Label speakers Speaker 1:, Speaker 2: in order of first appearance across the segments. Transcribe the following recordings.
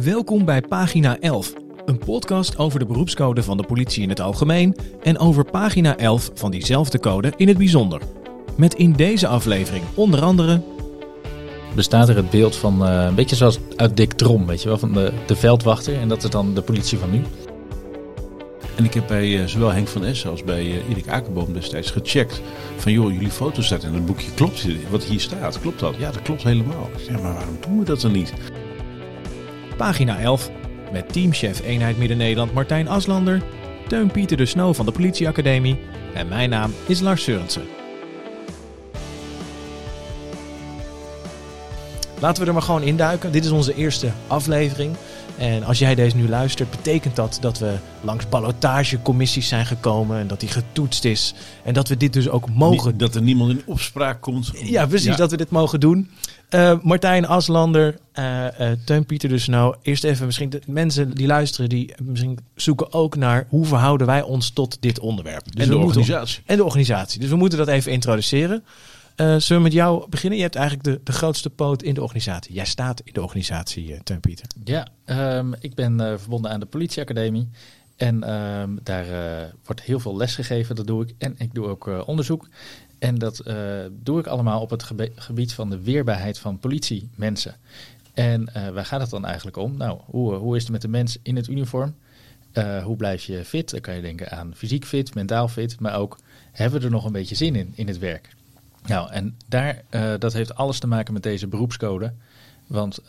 Speaker 1: Welkom bij pagina 11, een podcast over de beroepscode van de politie in het algemeen en over pagina 11 van diezelfde code in het bijzonder. Met in deze aflevering onder andere
Speaker 2: bestaat er het beeld van eh, een beetje zoals uit Dick Trom, weet je wel, van de, de veldwachter. En dat is dan de politie van nu.
Speaker 3: En ik heb bij eh, zowel Henk van Essen als bij uh, Erik Akerboom destijds gecheckt. Van joh, jullie foto staat in het boekje. Klopt wat hier staat? Klopt dat? Ja, dat klopt helemaal. Ja, maar waarom doen we dat dan niet?
Speaker 1: Pagina 11 met teamchef eenheid Midden-Nederland Martijn Aslander, Teun Pieter de Snow van de Politieacademie en mijn naam is Lars Sørensen. Laten we er maar gewoon induiken. Dit is onze eerste aflevering. En als jij deze nu luistert, betekent dat dat we langs ballotagecommissies zijn gekomen en dat die getoetst is. En dat we dit dus ook mogen.
Speaker 3: Dat er niemand in opspraak komt.
Speaker 1: Ja, precies, dat we dit mogen doen. Uh, Martijn Aslander, uh, uh, Teun Pieter dus nou. Eerst even misschien de mensen die luisteren, die misschien zoeken ook naar hoe verhouden wij ons tot dit onderwerp.
Speaker 3: Dus en de organisatie.
Speaker 1: en de organisatie. Dus we moeten dat even introduceren. Uh, zullen we met jou beginnen? Je hebt eigenlijk de, de grootste poot in de organisatie. Jij staat in de organisatie, uh, Teun Pieter.
Speaker 2: Ja, um, ik ben uh, verbonden aan de politieacademie. En um, daar wordt heel veel les gegeven, dat doe ik. En ik doe ook onderzoek. En dat doe ik allemaal op het gebied van de weerbaarheid van politiemensen. En waar gaat het dan eigenlijk om? Nou, hoe, hoe is het met de mens in het uniform? hoe blijf je fit? Dan kan je denken aan fysiek fit, mentaal fit. Maar ook, hebben we er nog een beetje zin in, in het werk? Nou, en daar, dat heeft alles te maken met deze beroepscode. Want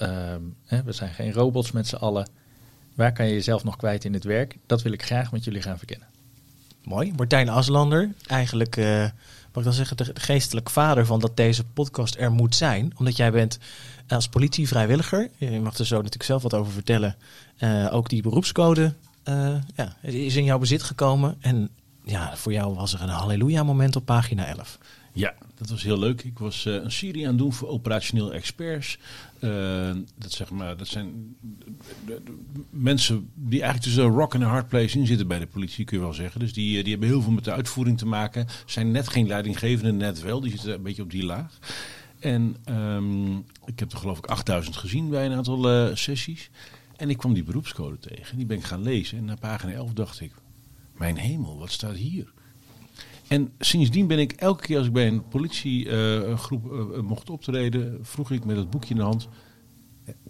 Speaker 2: hè, we zijn geen robots met z'n allen. Waar kan je jezelf nog kwijt in het werk? Dat wil ik graag met jullie gaan verkennen.
Speaker 1: Mooi. Martijn Aslander, eigenlijk, mag ik dan zeggen, de geestelijk vader van dat deze podcast er moet zijn. Omdat jij bent als politievrijwilliger, je mag er zo natuurlijk zelf wat over vertellen, uh, ook die beroepscode ja, is in jouw bezit gekomen. En ja, voor jou was er een halleluja moment op pagina 11.
Speaker 3: Ja, dat was heel leuk. Ik was uh, een serie aan het doen voor operationeel experts. Uh, dat, zeg maar, dat zijn de, mensen die eigenlijk tussen rock en een hard place in zitten bij de politie, kun je wel zeggen. Dus die, die hebben heel veel met de uitvoering te maken. Zijn net geen leidinggevende, net wel. Die zitten een beetje op die laag. En um, ik heb er geloof ik 8000 gezien bij een aantal sessies. En ik kwam die beroepscode tegen. Die ben ik gaan lezen. En na pagina 11 dacht ik, mijn hemel, wat staat hier? En sindsdien ben ik elke keer als ik bij een politiegroep uh, uh, mocht optreden, vroeg ik met het boekje in de hand: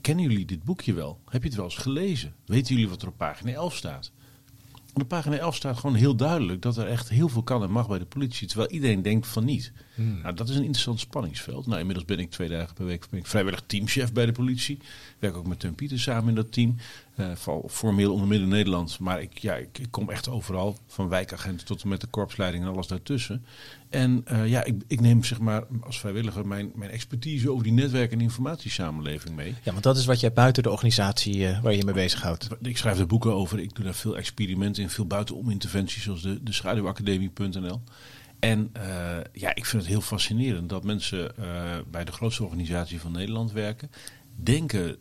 Speaker 3: Kennen jullie dit boekje wel? Heb je het wel eens gelezen? Weten jullie wat er op pagina 11 staat? Op pagina 11 staat gewoon heel duidelijk dat er echt heel veel kan en mag bij de politie, terwijl iedereen denkt van niet. Hmm. Nou, dat is een interessant spanningsveld. Nou, inmiddels ben ik twee dagen per week ben ik vrijwillig teamchef bij de politie. Ik werk ook met Teun Pieter samen in dat team. Uh, formeel onder Midden-Nederland, maar ik, ja, ik, ik, kom echt overal, van wijkagent tot en met de korpsleiding en alles daartussen. En uh, ja, ik, ik, neem zeg maar als vrijwilliger mijn, mijn expertise over die netwerk- en informatiesamenleving mee.
Speaker 1: Ja, want dat is wat jij buiten de organisatie uh, waar je mee bezighoudt.
Speaker 3: Ik schrijf er boeken over, ik doe daar veel experimenten in, veel buitenom interventies zoals de, de schaduwacademie.nl. En uh, ja, ik vind het heel fascinerend dat mensen bij de grootste organisatie van Nederland werken denken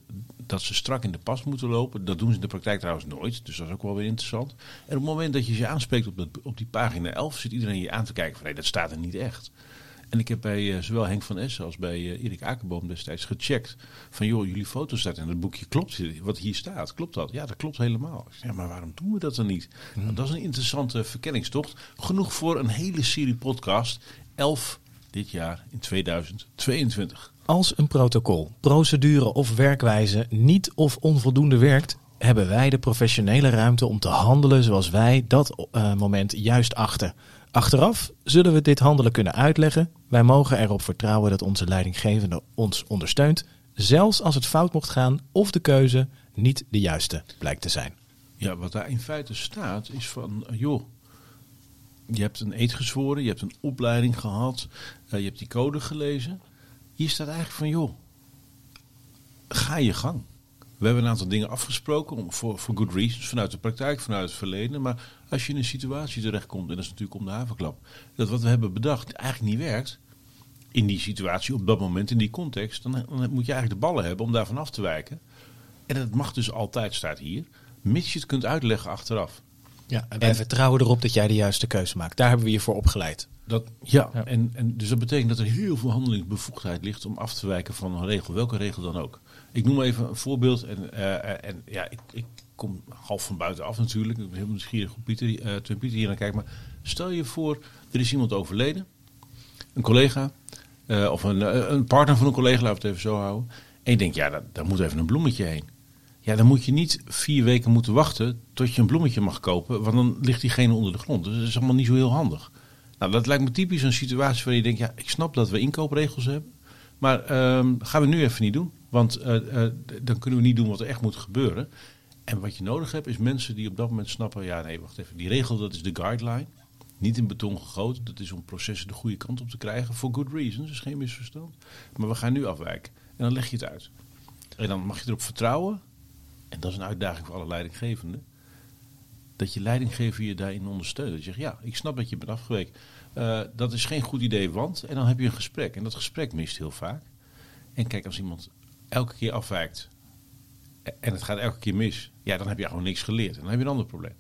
Speaker 3: dat ze strak in de pas moeten lopen. Dat doen ze in de praktijk trouwens nooit. Dus dat is ook wel weer interessant. En op het moment dat je ze aanspreekt op, dat, op die pagina 11, zit iedereen je aan te kijken van nee, dat staat er niet echt. En ik heb bij uh, zowel Henk van Essen als bij uh, Erik Akerboom destijds gecheckt. Van joh, jullie foto staat in het boekje. Klopt wat hier staat? Klopt dat? Ja, dat klopt helemaal. Ja, maar waarom doen we dat dan niet? Nou, dat is een interessante verkenningstocht. Genoeg voor een hele serie podcast. 11 dit jaar in 2022.
Speaker 1: Als een protocol, procedure of werkwijze niet of onvoldoende werkt, hebben wij de professionele ruimte om te handelen zoals wij dat uh, moment juist achten. Achteraf zullen we dit handelen kunnen uitleggen. Wij mogen erop vertrouwen dat onze leidinggevende ons ondersteunt, zelfs als het fout mocht gaan of de keuze niet de juiste blijkt te zijn.
Speaker 3: Ja, wat daar in feite staat is van, joh, je hebt een eed gezworen, je hebt een opleiding gehad, uh, je hebt die code gelezen. Hier staat eigenlijk van, joh, ga je gang. We hebben een aantal dingen afgesproken om, voor, voor good reasons, vanuit de praktijk, vanuit het verleden. Maar als je in een situatie terechtkomt, en dat is natuurlijk om de havenklap, dat wat we hebben bedacht eigenlijk niet werkt, in die situatie, op dat moment, in die context, dan, dan moet je eigenlijk de ballen hebben om daarvan af te wijken. En dat mag dus altijd, staat hier, mits je het kunt uitleggen achteraf.
Speaker 1: Ja, en wij en, vertrouwen erop dat jij de juiste keuze maakt. Daar hebben we je voor opgeleid.
Speaker 3: Dat, ja,
Speaker 2: Ja.
Speaker 3: En, en dus dat betekent dat er heel veel handelingsbevoegdheid ligt om af te wijken van een regel, welke regel dan ook. Ik noem even een voorbeeld. En, eh, en ja, ik, ik kom half van buitenaf natuurlijk. Ik ben heel nieuwsgierig hoe Pieter, eh, toen Pieter hier naar kijkt. Maar stel je voor, er is iemand overleden. Een collega. eh, of een, eh, een partner van een collega, laten we het even zo houden. En je denkt, ja, daar, daar moet even een bloemetje heen. Ja, dan moet je niet vier weken moeten wachten tot je een bloemetje mag kopen. Want dan ligt diegene onder de grond. Dus dat is allemaal niet zo heel handig. Nou, dat lijkt me typisch een situatie waar je denkt, ja, ik snap dat we inkoopregels hebben. Maar ehm, gaan we nu even niet doen. Want eh, eh, dan kunnen we niet doen wat er echt moet gebeuren. En wat je nodig hebt is mensen die op dat moment snappen, ja nee, wacht even. Die regel, dat is de guideline. Niet in beton gegoten. Dat is om processen de goede kant op te krijgen. For good reasons, dus geen misverstand. Maar we gaan nu afwijken. En dan leg je het uit. En dan mag je erop vertrouwen. En dat is een uitdaging voor alle leidinggevenden. Dat je leidinggever je daarin ondersteunt. Dat je zegt, ja, ik snap dat je bent afgeweken. Eh, dat is geen goed idee, want... En dan heb je een gesprek. En dat gesprek mist heel vaak. En kijk, als iemand elke keer afwijkt... en het gaat elke keer mis... ja, dan heb je gewoon niks geleerd. En dan heb je een ander probleem.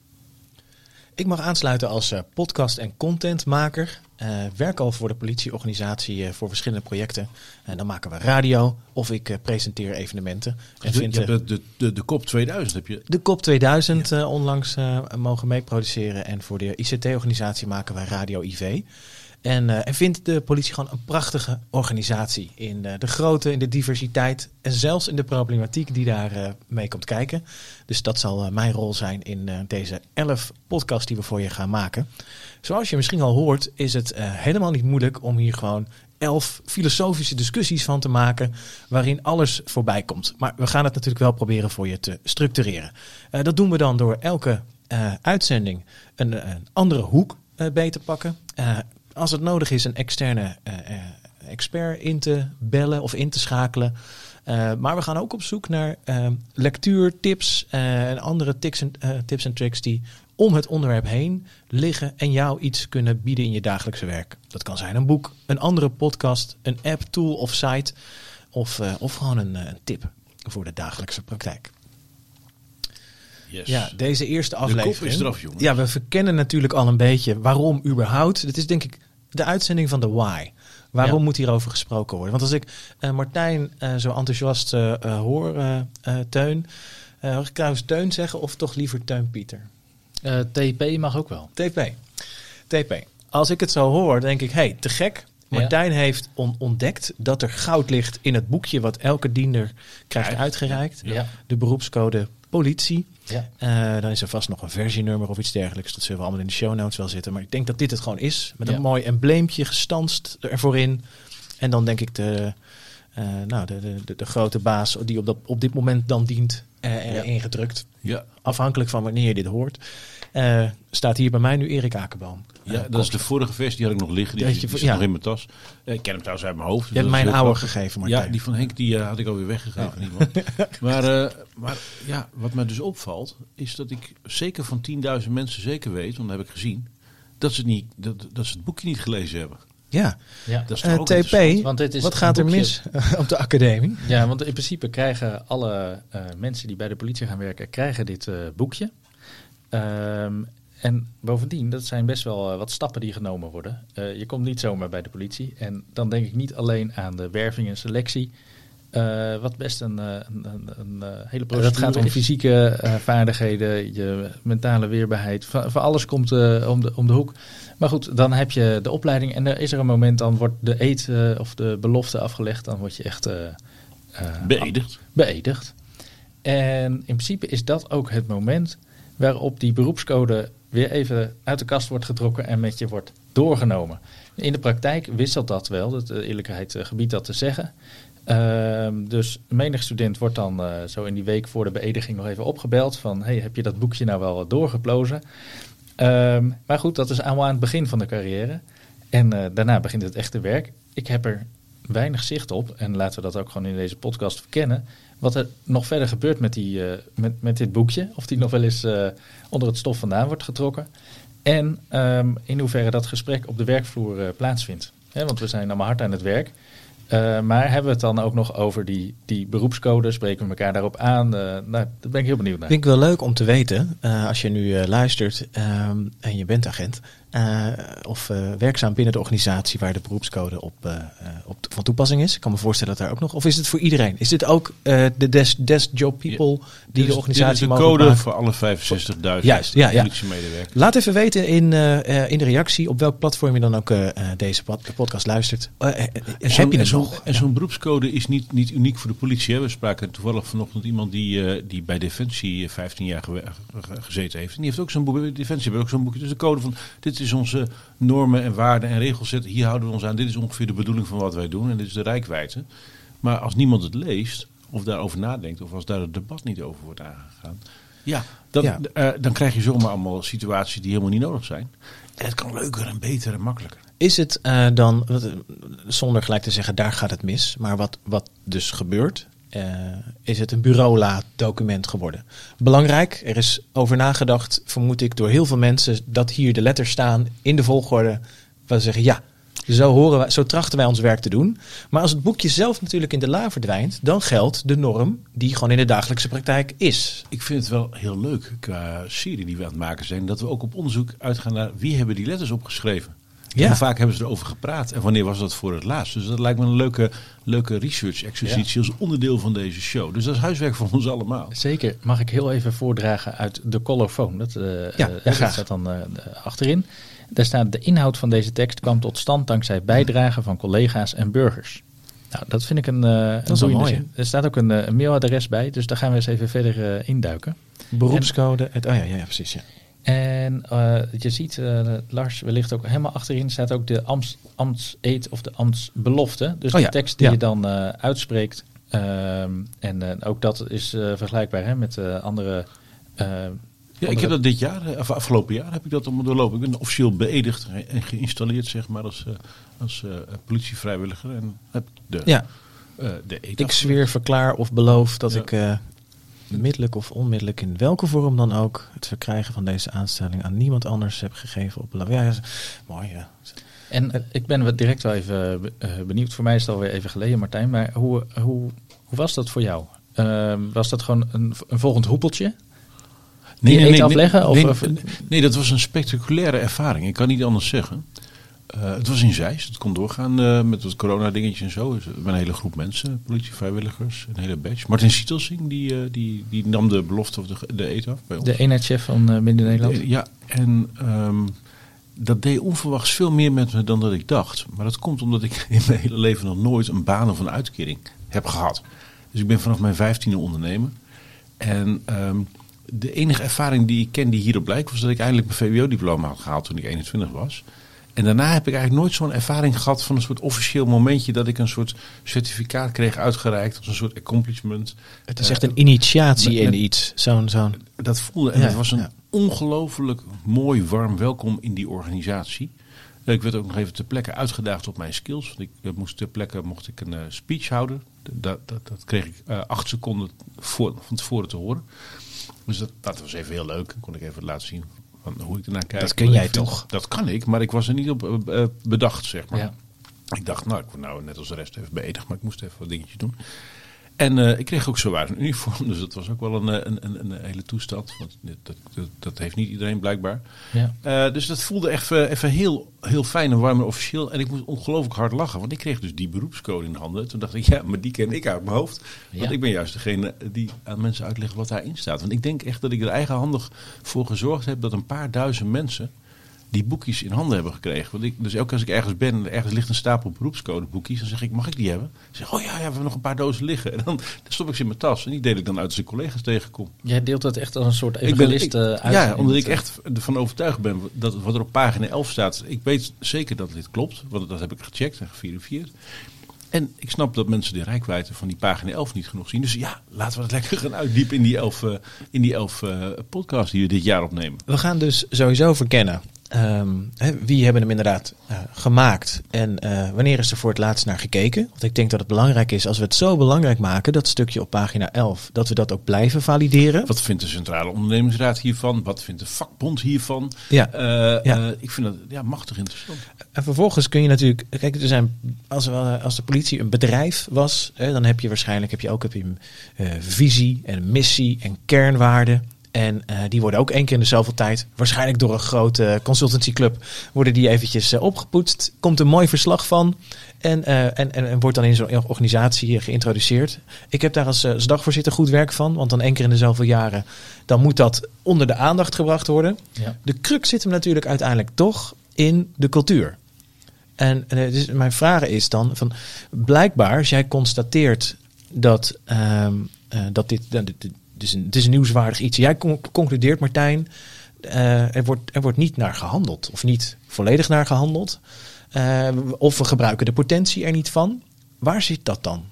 Speaker 1: Ik mag aansluiten als eh, podcast- en contentmaker. Eh werk al voor de politieorganisatie eh, voor verschillende projecten. En dan maken we radio of ik presenteer evenementen. En
Speaker 3: Dus
Speaker 1: vind,
Speaker 3: je hebt de, de, de kop 2000 heb je...
Speaker 1: de COP 2000 eh, onlangs mogen meeproduceren. En voor de ICT-organisatie maken wij Radio IV. En, en vindt de politie gewoon een prachtige organisatie. In eh, de grootte, in de diversiteit en zelfs in de problematiek die daar eh, mee komt kijken. Dus dat zal mijn rol zijn in deze 11 podcasts die we voor je gaan maken. Zoals je misschien al hoort, is het helemaal niet moeilijk om hier gewoon elf filosofische discussies van te maken. waarin alles voorbij komt. Maar we gaan het natuurlijk wel proberen voor je te structureren. Dat doen we dan door elke uitzending een, een andere hoek bij te pakken. Als het nodig is, een externe eh, eh, expert in te bellen of in te schakelen. Eh, maar we gaan ook op zoek naar lectuurtips en andere tips en, tips en tricks die om het onderwerp heen liggen en jou iets kunnen bieden in je dagelijkse werk. Dat kan zijn een boek, een andere podcast, een app, tool of site of, of gewoon een, een tip voor de dagelijkse praktijk.
Speaker 3: Yes.
Speaker 1: Ja, deze eerste
Speaker 3: kop
Speaker 1: aflevering.
Speaker 3: is eraf, jongens.
Speaker 1: Ja, we verkennen natuurlijk al een beetje waarom überhaupt. Het is denk ik de uitzending van de why. Waarom
Speaker 2: Ja.
Speaker 1: moet hierover gesproken worden? Want als ik eh, Martijn eh, zo enthousiast eh, eh, hoor, Teun. eh mag ik trouwens Teun zeggen of toch liever Teun Pieter?
Speaker 2: Eh, TP mag ook wel.
Speaker 1: TP. TP. Als ik het zo hoor, denk ik, hey, te gek.
Speaker 2: Ja.
Speaker 1: Martijn heeft on- ontdekt dat er goud ligt in het boekje wat elke diender krijgt uitgereikt.
Speaker 2: Ja.
Speaker 1: De beroepscode politie.
Speaker 2: Ja.
Speaker 1: Eh, dan is er vast nog een versienummer of iets dergelijks. Dat zullen we allemaal in de show notes wel zitten. Maar ik denk dat dit het gewoon is. Met
Speaker 2: Ja.
Speaker 1: een mooi embleempje gestanst ervoor in. En dan denk ik de, eh, nou, de, de, de, de grote baas die op, dat, op dit moment dan dient eh,
Speaker 2: Ja.
Speaker 1: ingedrukt.
Speaker 3: Ja,
Speaker 1: Afhankelijk van wanneer je dit hoort. Eh, staat hier bij mij nu Erik Akerboom.
Speaker 3: ja
Speaker 1: Eh,
Speaker 3: dat is de vorige versie, die had ik nog liggen. Die, die
Speaker 1: ja.
Speaker 3: nog in mijn tas. Ik ken hem trouwens uit mijn hoofd. dus
Speaker 1: Je hebt mijn oude gegeven, Martijn.
Speaker 3: Ja, die van Henk die, had ik alweer weggegeven. maar, maar ja, wat mij dus opvalt, is dat ik zeker van 10.000 mensen zeker weet, want dat heb ik gezien, dat ze, niet, dat, dat ze het boekje niet gelezen hebben.
Speaker 1: Ja,
Speaker 2: Ja.
Speaker 3: Dat is toch
Speaker 1: Eh? TP,
Speaker 2: Want dit is
Speaker 1: wat gaat er mis op de academie?
Speaker 2: Ja, want in principe krijgen alle eh, mensen die bij de politie gaan werken, krijgen dit eh, boekje. Ehm, en bovendien, dat zijn best wel eh, wat stappen die genomen worden. Eh, je komt niet zomaar bij de politie. En dan denk ik niet alleen aan de werving en selectie. Eh, wat best een, eh, een, een, een, eh, hele procedure Het gaat om
Speaker 1: is.
Speaker 2: fysieke eh, vaardigheden, je mentale weerbaarheid. Van, van alles komt eh, om, de, om de hoek. Maar goed, dan heb je de opleiding en er is er een moment, dan wordt de eet eh, of de belofte afgelegd. Dan word je echt eh, eh,
Speaker 3: Beëdigd.
Speaker 2: beëdigd. En in principe is dat ook het moment waarop die beroepscode weer even uit de kast wordt getrokken en met je wordt doorgenomen. In de praktijk wisselt dat wel, dat de eerlijkheid gebiedt dat te zeggen. Ehm, dus menig student wordt dan eh, zo in die week voor de beëdiging nog even opgebeld van hey, heb je dat boekje nou wel doorgeplozen? Ehm, maar goed, dat is allemaal aan het begin van de carrière. En eh, daarna begint het echte werk. Ik heb er weinig zicht op, en laten we dat ook gewoon in deze podcast verkennen, wat er nog verder gebeurt met, die, eh, met, met dit boekje. Of die nog wel eens onder het stof vandaan wordt getrokken. En ehm, in hoeverre dat gesprek op de werkvloer plaatsvindt. Want we zijn allemaal hard aan het werk. Eh, maar hebben we het dan ook nog over die, die beroepscode? Spreken we elkaar daarop aan? Eh, nou, daar ben ik heel benieuwd naar.
Speaker 1: Vind ik wel leuk om te weten, eh, als je nu luistert ehm, en je bent agent. Eh, of eh, werkzaam binnen de organisatie waar de beroepscode op, eh, eh, op van toepassing is? Ik kan me voorstellen dat daar ook nog. Of is het voor iedereen? Is dit ook eh, de desk, desk job people die
Speaker 3: Dit
Speaker 1: de organisatie
Speaker 3: dit is de
Speaker 1: mogelijk
Speaker 3: code
Speaker 1: maken?
Speaker 3: voor alle 65.000
Speaker 1: Juist, ja, ja.
Speaker 3: politiemedewerkers.
Speaker 1: Laat even weten in, eh, eh, in de reactie op welk platform je dan ook eh, eh, deze pod- podcast luistert.
Speaker 3: En
Speaker 1: heb je
Speaker 3: en
Speaker 1: het
Speaker 3: zo'n-
Speaker 1: nog?
Speaker 3: En zo'n beroepscode is niet, niet uniek voor de politie. Hè. We spraken toevallig vanochtend iemand die, eh, die bij Defensie eh, 15 jaar gezeten heeft. En die heeft ook zo'n boek. Defensie heeft ook zo'n boekje. Dus de code van dit is onze normen en waarden en regelset. Hier houden we ons aan. Dit is ongeveer de bedoeling van wat wij doen. En dit is de rijkwijde. Maar als niemand het leest of daarover nadenkt. Of als daar het debat niet over wordt aangegaan. Ja, dan,
Speaker 1: Ja.
Speaker 3: eh, dan krijg je zomaar allemaal situaties die helemaal niet nodig zijn. En het kan leuker en beter en makkelijker.
Speaker 1: Is het eh, dan, wat, eh, zonder gelijk te zeggen daar gaat het mis, maar wat, wat dus gebeurt, is het een bureaula-document geworden? Belangrijk, er is over nagedacht, vermoed ik, door heel veel mensen, dat hier de letters staan in de volgorde waar ze zeggen ja. Zo, horen wij, zo trachten wij ons werk te doen. Maar als het boekje zelf natuurlijk in de la verdwijnt, dan geldt de norm die gewoon in de dagelijkse praktijk is.
Speaker 3: Ik vind het wel heel leuk qua serie die we aan het maken zijn, dat we ook op onderzoek uitgaan naar wie hebben die letters opgeschreven.
Speaker 1: Ja.
Speaker 3: Hoe vaak hebben ze erover gepraat en wanneer was dat voor het laatst? Dus dat lijkt me een leuke, leuke research exercitie als onderdeel van deze show. Dus dat is huiswerk voor ons allemaal.
Speaker 2: Zeker. Mag ik heel even voordragen uit de colorfoon? Dat,
Speaker 1: Ja, ja,
Speaker 2: dat staat dan eh, achterin. Daar staat de inhoud van deze tekst kwam tot stand dankzij bijdragen van collega's en burgers. Nou, dat vind ik een, eh een
Speaker 1: is wel
Speaker 2: boeiende
Speaker 1: mooi,
Speaker 2: zin. Er staat ook een, een mailadres bij, dus daar gaan we eens even verder induiken.
Speaker 1: Beroepscode, het, oh ja, ja, ja, precies. Ja.
Speaker 2: En eh, je ziet, eh, Lars, wellicht ook helemaal achterin staat ook de ambts, ambtseed of de ambtsbelofte. Dus
Speaker 1: Oh ja,
Speaker 2: de tekst die
Speaker 1: ja.
Speaker 2: je dan eh, uitspreekt. Ehm, en ook dat is vergelijkbaar hè, met andere...
Speaker 3: Ja, ik heb dat dit jaar, of afgelopen jaar, heb ik dat allemaal doorlopen. Ik ben officieel beëdigd en geïnstalleerd zeg maar als, als politievrijwilliger. En heb ik de,
Speaker 1: ja,
Speaker 3: de
Speaker 1: ik zweer, verklaar of beloof dat
Speaker 3: Ja.
Speaker 1: ik middelijk of onmiddellijk in welke vorm dan ook het verkrijgen van deze aanstelling aan niemand anders heb gegeven op. Ja, ja, mooi ja.
Speaker 2: En ik ben wat direct wel even eh, benieuwd. Voor mij is het alweer even geleden, Martijn. Maar hoe, hoe, hoe was dat voor jou? Ehm, was dat gewoon een, een volgend hoepeltje? Die eet afleggen? Of-
Speaker 3: Nee,
Speaker 2: of-
Speaker 3: nee, dat was een spectaculaire ervaring. Ik kan niet anders zeggen. Eh, het was in Zeist. Het kon doorgaan eh, met het corona-dingetje en zo. Dus, met een hele groep mensen, politievrijwilligers, een hele badge. Martin Sietelsing, die, eh, die, die nam de belofte of de, de eet af bij ons.
Speaker 2: De eenheidschef van uh, Midden-Nederland?
Speaker 3: Ja, en ehm, dat deed onverwachts veel meer met me dan dat ik dacht. Maar dat komt omdat ik in mijn hele leven nog nooit een baan of een uitkering heb gehad. Dus ik ben vanaf mijn vijftiende ondernemer. En ehm, de enige ervaring die ik ken die hierop lijkt, was dat ik eindelijk mijn VWO-diploma had gehaald toen ik 21 was. En daarna heb ik eigenlijk nooit zo'n ervaring gehad van een soort officieel momentje dat ik een soort certificaat kreeg uitgereikt als een soort accomplishment.
Speaker 1: Het is echt een initiatie
Speaker 3: met-
Speaker 1: in iets. Zo'n, zo'n.
Speaker 3: Dat voelde en
Speaker 1: Ja,
Speaker 3: het was een
Speaker 1: ja.
Speaker 3: ongelooflijk mooi, warm welkom in die organisatie. Ik werd ook nog even ter plekke uitgedaagd op mijn skills. Want ik eh, moest ter plekke mocht ik een eh, speech houden. Dat, dat, dat kreeg ik eh, acht seconden voor, van tevoren te horen. Dus dat, dat was even heel leuk. Dan kon ik even laten zien van hoe ik ernaar kijk.
Speaker 1: Dat kun jij
Speaker 3: vind.
Speaker 1: toch?
Speaker 3: Dat kan ik, maar ik was er niet op eh, bedacht, zeg maar.
Speaker 2: Ja.
Speaker 3: Ik dacht, nou, ik word nou net als de rest even beëdigd, maar ik moest even wat dingetjes doen. En eh, ik kreeg ook zowaar een uniform, dus dat was ook wel een, eh, een, een, een hele toestand. Want dat, dat, dat heeft niet iedereen blijkbaar.
Speaker 2: Ja.
Speaker 3: Eh, dus dat voelde echt even, even heel, heel fijn en warm en officieel. En ik moest ongelooflijk hard lachen, want ik kreeg dus die beroepscode in handen. Toen dacht ik, ja, maar die ken ik uit mijn hoofd. Want
Speaker 2: Ja.
Speaker 3: ik ben juist degene die aan mensen uitlegt wat daarin staat. Want ik denk echt dat ik er eigenhandig voor gezorgd heb dat een paar duizend mensen die boekjes in handen hebben gekregen. Want ik, dus elke keer als ik ergens ben en ergens ligt een stapel beroepscode boekjes, dan zeg ik, mag ik die hebben? Ze zeggen, oh ja, ja, we hebben nog een paar dozen liggen. En dan, dan stop ik ze in mijn tas en die deel ik dan uit als ik collega's tegenkom.
Speaker 2: Jij deelt dat echt als een soort
Speaker 3: Ik ben,
Speaker 2: evangelist
Speaker 3: ik-
Speaker 2: eh, uit.
Speaker 3: ja, omdat ik echt ervan overtuigd ben dat wat er op pagina 11 staat. Ik weet zeker dat dit klopt, want dat heb ik gecheckt en geverifieerd. En ik snap dat mensen de rijkwijde van die pagina 11 niet genoeg zien. Dus ja, laten we het lekker gaan uitdiepen in die 11, eh, in die 11 eh, podcasts die we dit jaar opnemen.
Speaker 1: We gaan dus sowieso verkennen. Ehm, wie hebben hem inderdaad eh, gemaakt en eh, wanneer is er voor het laatst naar gekeken? Want ik denk dat het belangrijk is als we het zo belangrijk maken, dat stukje op pagina 11, dat we dat ook blijven valideren.
Speaker 3: Wat vindt de Centrale Ondernemingsraad hiervan? Wat vindt de vakbond hiervan?
Speaker 1: Ja.
Speaker 3: Eh,
Speaker 1: Ja.
Speaker 3: ik vind dat ja, machtig interessant.
Speaker 1: En vervolgens kun je natuurlijk, kijk, er zijn, als, als de politie een bedrijf was, hè, dan heb je waarschijnlijk heb je ook heb je een visie en missie en kernwaarden. En eh, die worden ook één keer in de zoveel tijd, waarschijnlijk door een grote consultancyclub, worden die eventjes eh, opgepoetst. Komt een mooi verslag van en, eh, en, en, en wordt dan in zo'n organisatie geïntroduceerd. Ik heb daar als, als dagvoorzitter goed werk van, want dan één keer in de zoveel jaren, dan moet dat onder de aandacht gebracht worden.
Speaker 2: Ja.
Speaker 1: De crux zit hem natuurlijk uiteindelijk toch in de cultuur. En, dus mijn vraag is dan: van, blijkbaar, als jij constateert dat, ehm, eh, dat dit, dat dit, dit is het is een nieuwswaardig iets. Jij con- concludeert, Martijn, eh, er, wordt, er wordt niet naar gehandeld. Of niet volledig naar gehandeld. Eh, of we gebruiken de potentie er niet van. Waar zit dat dan?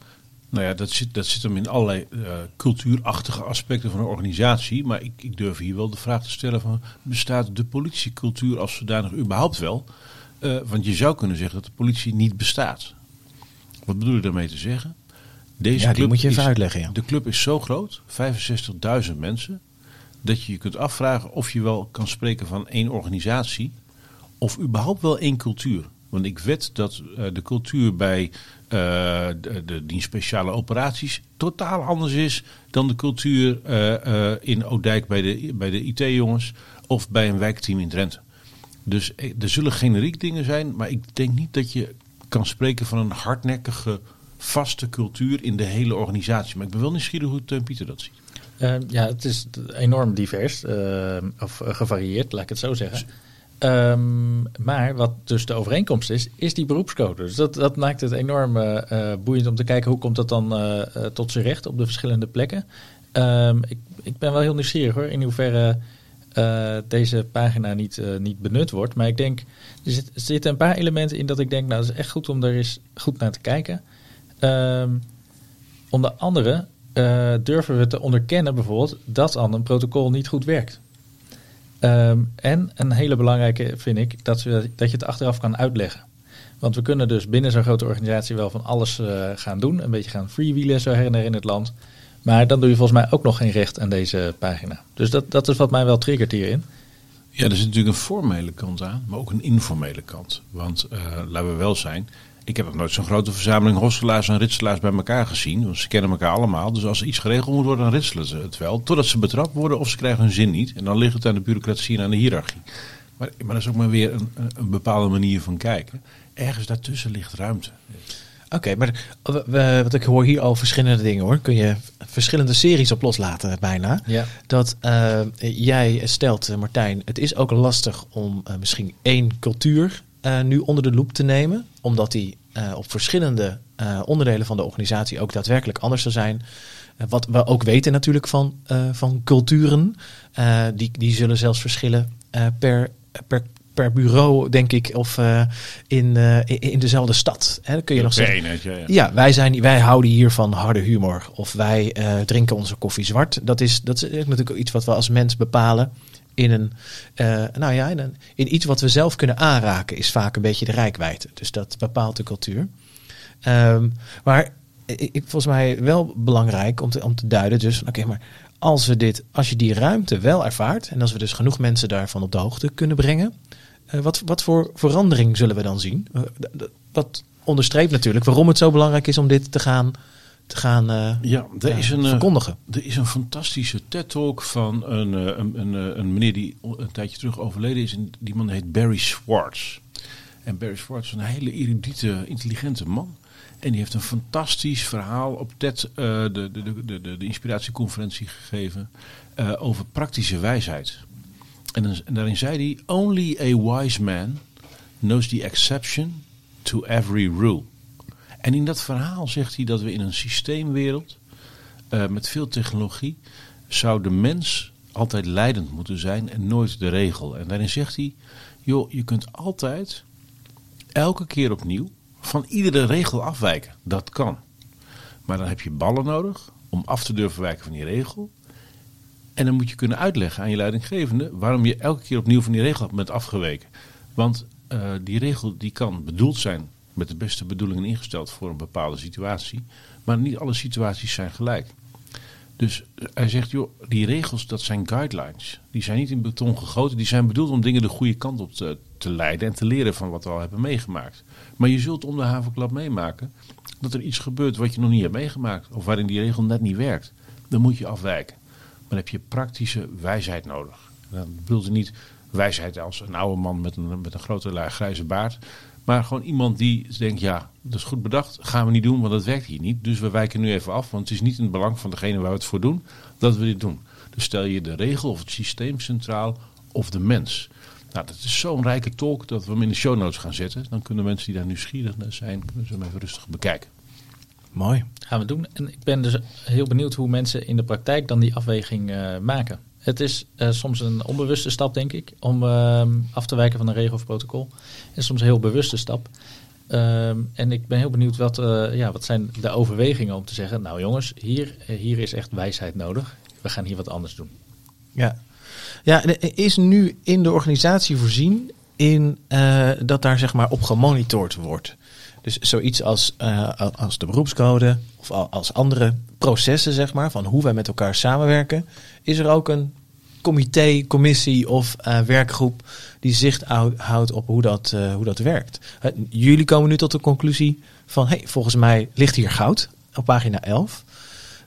Speaker 3: Nou ja, dat zit, dat zit hem in allerlei eh, cultuurachtige aspecten van een organisatie. Maar ik, ik durf hier wel de vraag te stellen van... bestaat de politiecultuur als zodanig überhaupt wel? Want je zou kunnen zeggen dat de politie niet bestaat. Wat bedoel ik daarmee te zeggen? Deze
Speaker 1: Ja, die moet je even
Speaker 3: is-
Speaker 1: uitleggen, ja.
Speaker 3: De club is zo groot, 65.000 mensen... dat je je kunt afvragen of je wel kan spreken van één organisatie... of überhaupt wel één cultuur. Want ik weet dat eh, de cultuur bij eh, de, de dienst speciale operaties totaal anders is dan de cultuur eh, in Oudijk bij de, bij de IT-jongens of bij een wijkteam in Drenthe. Dus er zullen generiek dingen zijn, maar ik denk niet dat je kan spreken van een hardnekkige, vaste cultuur in de hele organisatie. Maar ik ben wel nieuwsgierig hoe Teun Pieter dat ziet.
Speaker 2: Eh, ja, het is enorm divers, eh, of eh, gevarieerd, laat ik het zo zeggen. Ehm, maar wat dus de overeenkomst is, is die beroepscode. Dus dat, dat maakt het enorm eh, eh, boeiend om te kijken hoe komt dat dan tot zijn recht op de verschillende plekken. Ehm, ik, ik ben wel heel nieuwsgierig hoor, in hoeverre deze pagina niet, niet benut wordt. Maar ik denk, er, zit, er zitten een paar elementen in dat ik denk, nou dat is echt goed om er eens goed naar te kijken. Ehm, onder andere eh, durven we te onderkennen bijvoorbeeld dat dan een protocol niet goed werkt. Ehm, en een hele belangrijke vind ik dat, dat je het achteraf kan uitleggen. Want we kunnen dus binnen zo'n grote organisatie wel van alles eh, gaan doen. Een beetje gaan freewheelen zo her en der in het land. Maar dan doe je volgens mij ook nog geen recht aan deze pagina. Dus dat, dat is wat mij wel triggert hierin.
Speaker 3: Ja, er zit natuurlijk een formele kant aan, maar ook een informele kant. Want eh, laten we wel zijn, ik heb nog nooit zo'n grote verzameling hosselaars en ritselaars bij elkaar gezien. Want ze kennen elkaar allemaal. Dus als er iets geregeld moet worden, dan ritselen ze het wel. Totdat ze betrapt worden of ze krijgen hun zin niet. En dan ligt het aan de bureaucratie en aan de hiërarchie. Maar, maar dat is ook maar weer een, een- bepaalde manier van kijken. Ergens daartussen ligt ruimte.
Speaker 1: Oké, maar we- we- wat ik hoor hier al verschillende dingen hoor. Kun je verschillende series op loslaten bijna.
Speaker 2: Ja.
Speaker 1: Dat eh, jij stelt, eh, Martijn, het is ook lastig om eh, misschien één cultuur eh, nu onder de loep te nemen. Omdat die eh, op verschillende eh, onderdelen van de organisatie ook daadwerkelijk anders zou zijn. Eh, wat we ook weten natuurlijk van, van culturen. Die, die zullen zelfs verschillen per, per, per bureau, denk ik. Of in, in, dezelfde stad. Hè, dan kun je nog zeggen.
Speaker 3: ja, ja.
Speaker 1: Ja, wij, zijn, wij houden hier van harde humor. Of wij drinken onze koffie zwart. Dat is, dat is natuurlijk ook iets wat we als mens bepalen. In, een, eh, nou ja, in, een, in iets wat we zelf kunnen aanraken, is vaak een beetje de rijkwijde. Dus dat bepaalt de cultuur. Ehm, maar ik, volgens mij wel belangrijk om te, om te duiden. Dus, oké, maar als, we dit, als je die ruimte wel ervaart. En als we dus genoeg mensen daarvan op de hoogte kunnen brengen. eh, wat, wat voor verandering zullen we dan zien? D- dat onderstreept natuurlijk waarom het zo belangrijk is om dit te gaan, te gaan eh,
Speaker 3: Ja, er
Speaker 1: ja,
Speaker 3: is een, eh,
Speaker 1: verkondigen.
Speaker 3: Er is een fantastische TED-talk van een, eh, een, een, een meneer die een tijdje terug overleden is. En die man heet Barry Schwartz. En Barry Schwartz is een hele erudite, intelligente man. En die heeft een fantastisch verhaal op TED, de, de, de, de, de, inspiratieconferentie gegeven, over praktische wijsheid. En, en daarin zei hij, only a wise man knows the exception to every rule. En in dat verhaal zegt hij dat we in een systeemwereld eh, met veel technologie zou de mens altijd leidend moeten zijn en nooit de regel. En daarin zegt hij, joh, je kunt altijd elke keer opnieuw van iedere regel afwijken. Dat kan. Maar dan heb je ballen nodig om af te durven wijken van die regel. En dan moet je kunnen uitleggen aan je leidinggevende waarom je elke keer opnieuw van die regel bent afgeweken. Want eh, die regel die kan bedoeld zijn met de beste bedoelingen ingesteld voor een bepaalde situatie. Maar niet alle situaties zijn gelijk. Dus hij zegt, joh, die regels dat zijn guidelines. Die zijn niet in beton gegoten. Die zijn bedoeld om dingen de goede kant op te, te leiden en te leren van wat we al hebben meegemaakt. Maar je zult om de havenklap meemaken dat er iets gebeurt wat je nog niet hebt meegemaakt. Of waarin die regel net niet werkt. Dan moet je afwijken. dan heb je praktische wijsheid nodig. Dan bedoelt hij niet wijsheid als een oude man met een, met een grote grijze baard. Maar gewoon iemand die denkt, ja, dat is goed bedacht, gaan we niet doen, want dat werkt hier niet. Dus we wijken nu even af, want het is niet in het belang van degene waar we het voor doen, dat we dit doen. Dus stel je de regel of het systeem centraal of de mens. Nou, dat is zo'n rijke talk dat we hem in de show notes gaan zetten. Dan kunnen mensen die daar nieuwsgierig naar zijn, kunnen ze hem even rustig bekijken.
Speaker 1: Mooi.
Speaker 2: Gaan we doen. En ik ben dus heel benieuwd hoe mensen in de praktijk dan die afweging uh, maken. Het is uh, soms een onbewuste stap, denk ik, om uh, af te wijken van een regel of protocol. En soms een heel bewuste stap. Um, en ik ben heel benieuwd wat, uh, ja, wat zijn de overwegingen om te zeggen, nou jongens, hier, hier is echt wijsheid nodig. We gaan hier wat anders doen.
Speaker 1: Ja, ja is nu in de organisatie voorzien in dat daar zeg maar op gemonitord wordt. Dus zoiets als, als de beroepscode of als andere processen, zeg maar, van hoe wij met elkaar samenwerken, is er ook een comité, commissie of uh, werkgroep die zicht houdt op hoe dat, uh, hoe dat werkt. Jullie komen nu tot de conclusie van, hey, volgens mij ligt hier goud op pagina 11.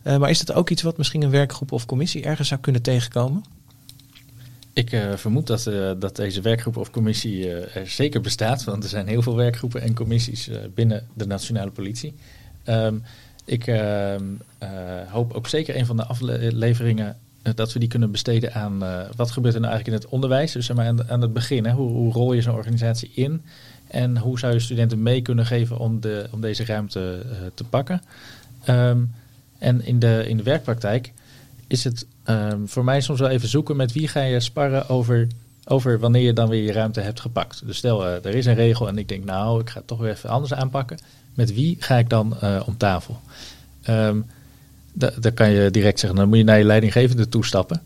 Speaker 1: maar is dat ook iets wat misschien een werkgroep of commissie ergens zou kunnen tegenkomen?
Speaker 2: Ik vermoed dat, dat deze werkgroep of commissie er zeker bestaat, want er zijn heel veel werkgroepen en commissies binnen de nationale politie. Um, ik ehm, hoop ook zeker een van de afleveringen eh, dat we die kunnen besteden aan wat gebeurt er nou eigenlijk in het onderwijs. Dus zeg maar aan, het begin, hè, hoe, hoe rol je zo'n organisatie in? En hoe zou je studenten mee kunnen geven om, de, om deze ruimte te pakken? Um, en in de, in de werkpraktijk is het um, voor mij soms wel even zoeken met wie ga je sparren over, over wanneer je dan weer je ruimte hebt gepakt. Dus stel, uh, er is een regel en ik denk nou, ik ga het toch weer even anders aanpakken. Met wie ga ik dan om tafel? Um, dan kan je direct zeggen, dan moet je naar je leidinggevende toestappen.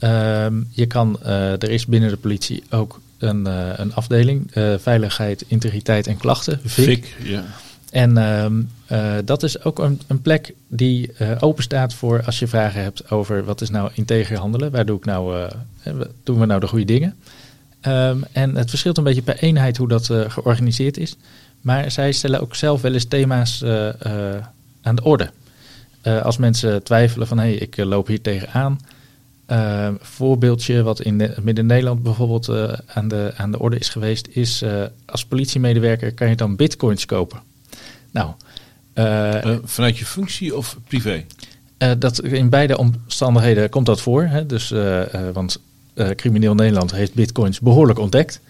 Speaker 2: Um, je kan, uh, er is binnen de politie ook een, een afdeling, veiligheid, integriteit en klachten, VIC.
Speaker 3: ja.
Speaker 2: En um, dat is ook een, een plek die open staat voor als je vragen hebt over wat is nou integer handelen, waar doe ik nou, doen we nou de goede dingen. Um, en het verschilt een beetje per eenheid hoe dat georganiseerd is. Maar zij stellen ook zelf wel eens thema's aan de orde. Als mensen twijfelen van hé, hey, ik loop hier tegenaan. Uh, voorbeeldje wat in Midden-Nederland bijvoorbeeld aan, de, aan de orde is geweest, is als politiemedewerker kan je dan bitcoins kopen. Nou,
Speaker 3: vanuit je functie of privé?
Speaker 2: dat, in beide omstandigheden komt dat voor. Hè? Dus, want crimineel Nederland heeft bitcoins behoorlijk ontdekt.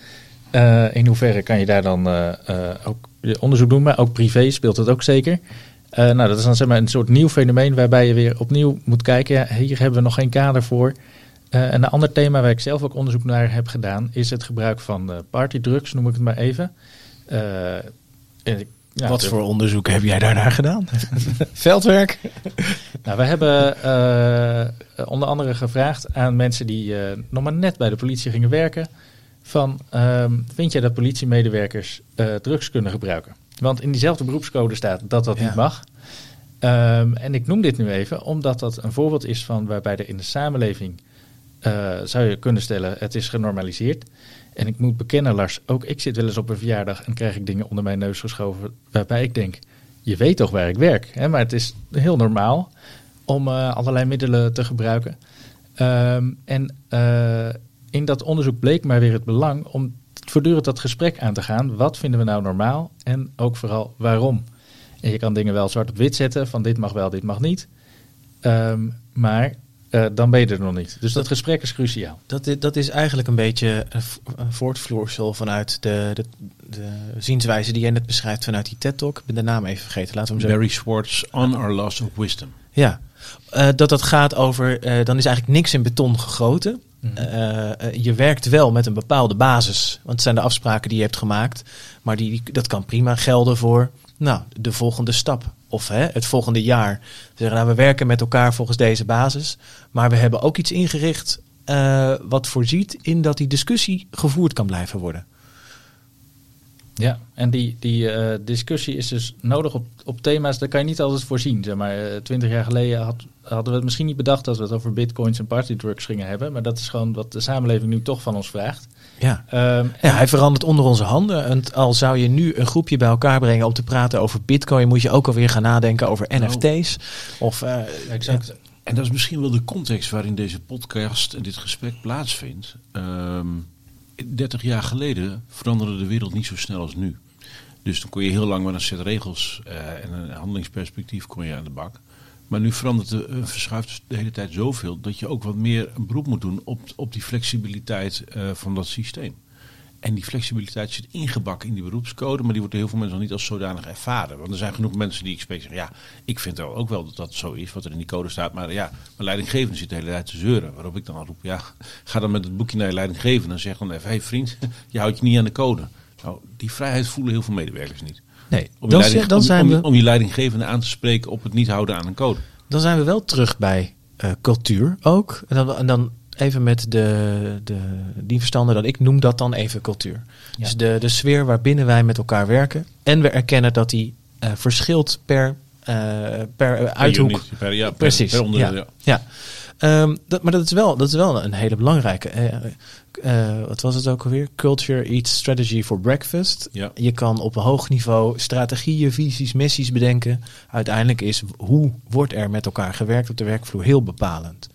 Speaker 2: in hoeverre kan je daar dan ook onderzoek doen, maar ook privé speelt het ook zeker. Uh, nou, dat is dan zeg maar een soort nieuw fenomeen waarbij je weer opnieuw moet kijken. Ja, hier hebben we nog geen kader voor. Uh, en een ander thema waar ik zelf ook onderzoek naar heb gedaan, is het gebruik van uh, partydrugs, noem ik het maar even.
Speaker 1: Ja, Wat voor onderzoek heb jij daarnaar gedaan? Veldwerk?
Speaker 2: nou, we hebben onder andere gevraagd aan mensen die nog maar net bij de politie gingen werken. Van, ehm, vind jij dat politiemedewerkers drugs kunnen gebruiken? Want in diezelfde beroepscode staat dat dat niet mag. Um, en ik noem dit nu even omdat dat een voorbeeld is van waarbij er in de samenleving zou je kunnen stellen, het is genormaliseerd. En ik moet bekennen, Lars, ook ik zit wel eens op een verjaardag en krijg ik dingen onder mijn neus geschoven waarbij ik denk, je weet toch waar ik werk. Hè? Maar het is heel normaal om uh, allerlei middelen te gebruiken. Um, en uh, in dat onderzoek bleek maar weer het belang om voortdurend dat gesprek aan te gaan. Wat vinden we nou normaal? En ook vooral waarom? En je kan dingen wel zwart op wit zetten van dit mag wel, dit mag niet. Um, maar uh, dan ben je er nog niet. Dus dat, gesprek is cruciaal.
Speaker 1: Dat is, dat is eigenlijk een beetje een voortvloersel vanuit de, de, de zienswijze die jij net beschrijft vanuit die TED-talk. Ik ben de naam even vergeten. Laten we hem
Speaker 3: zo... Barry Schwartz, On Our Loss of Wisdom.
Speaker 1: Ja, uh, dat dat gaat over, uh, dan is eigenlijk niks in beton gegoten. Uh, je werkt wel met een bepaalde basis. Want het zijn de afspraken die je hebt gemaakt. Maar die, dat kan prima gelden voor nou, de volgende stap. Of hè, het volgende jaar. We zeggen, nou, we werken met elkaar volgens deze basis. Maar we hebben ook iets ingericht uh, wat voorziet in dat die discussie gevoerd kan blijven worden.
Speaker 2: Ja, en die, die uh, discussie is dus nodig op, op thema's, daar kan je niet altijd voorzien. Zeg maar, twintig jaar geleden had, hadden we het misschien niet bedacht dat we het over bitcoins en partydrugs gingen hebben. Maar dat is gewoon wat de samenleving nu toch van ons vraagt.
Speaker 1: Ja. Um, ja, hij verandert onder onze handen. En al zou je nu een groepje bij elkaar brengen om te praten over bitcoin, moet je ook alweer gaan nadenken over NFT's. Of, uh,
Speaker 2: exact.
Speaker 3: en dat is misschien wel de context waarin deze podcast en dit gesprek plaatsvindt. Ehm 30 jaar geleden veranderde de wereld niet zo snel als nu. Dus dan kon je heel lang met een set regels eh, en een handelingsperspectief kon je aan de bak. Maar nu verandert de, eh, verschuift de hele tijd zoveel dat je ook wat meer een beroep moet doen op, op die flexibiliteit eh, van dat systeem. En die flexibiliteit zit ingebakken in die beroepscode, maar die wordt door heel veel mensen nog niet als zodanig ervaren. Want er zijn genoeg mensen die ik spreek zeggen, ja, ik vind ook wel dat dat zo is, wat er in die code staat. Maar ja, mijn leidinggevende zit de hele tijd te zeuren. Waarop ik dan roep, ja, ga dan met het boekje naar je leidinggevende en zeg dan even, hé hey vriend, je houdt je niet aan de code. Nou, die vrijheid voelen heel veel medewerkers niet.
Speaker 1: Nee,
Speaker 3: Om je,
Speaker 1: dan,
Speaker 3: leiding-
Speaker 1: dan
Speaker 3: om-
Speaker 1: zijn
Speaker 3: om,
Speaker 1: we...
Speaker 3: om je leidinggevende aan te spreken op het niet houden aan een code.
Speaker 1: Dan zijn we wel terug bij eh, cultuur ook. En dan, en dan even met de, de, die dat ik noem dat dan even cultuur.
Speaker 2: Ja.
Speaker 1: Dus de, de sfeer waarbinnen wij met elkaar werken. En we erkennen dat die eh, verschilt per, eh, per uithoek.
Speaker 3: unit, per, ja,
Speaker 1: Precies.
Speaker 3: Per onderdeel,
Speaker 1: ja.
Speaker 3: ja.
Speaker 1: Ja. Ehm, dat, maar dat is, wel, dat is wel een hele belangrijke. Eh, wat was het ook alweer? Culture eats strategy for breakfast.
Speaker 3: Ja.
Speaker 1: Je kan op een hoog niveau strategieën, visies, missies bedenken. Uiteindelijk is hoe wordt er met elkaar gewerkt op de werkvloer heel bepalend.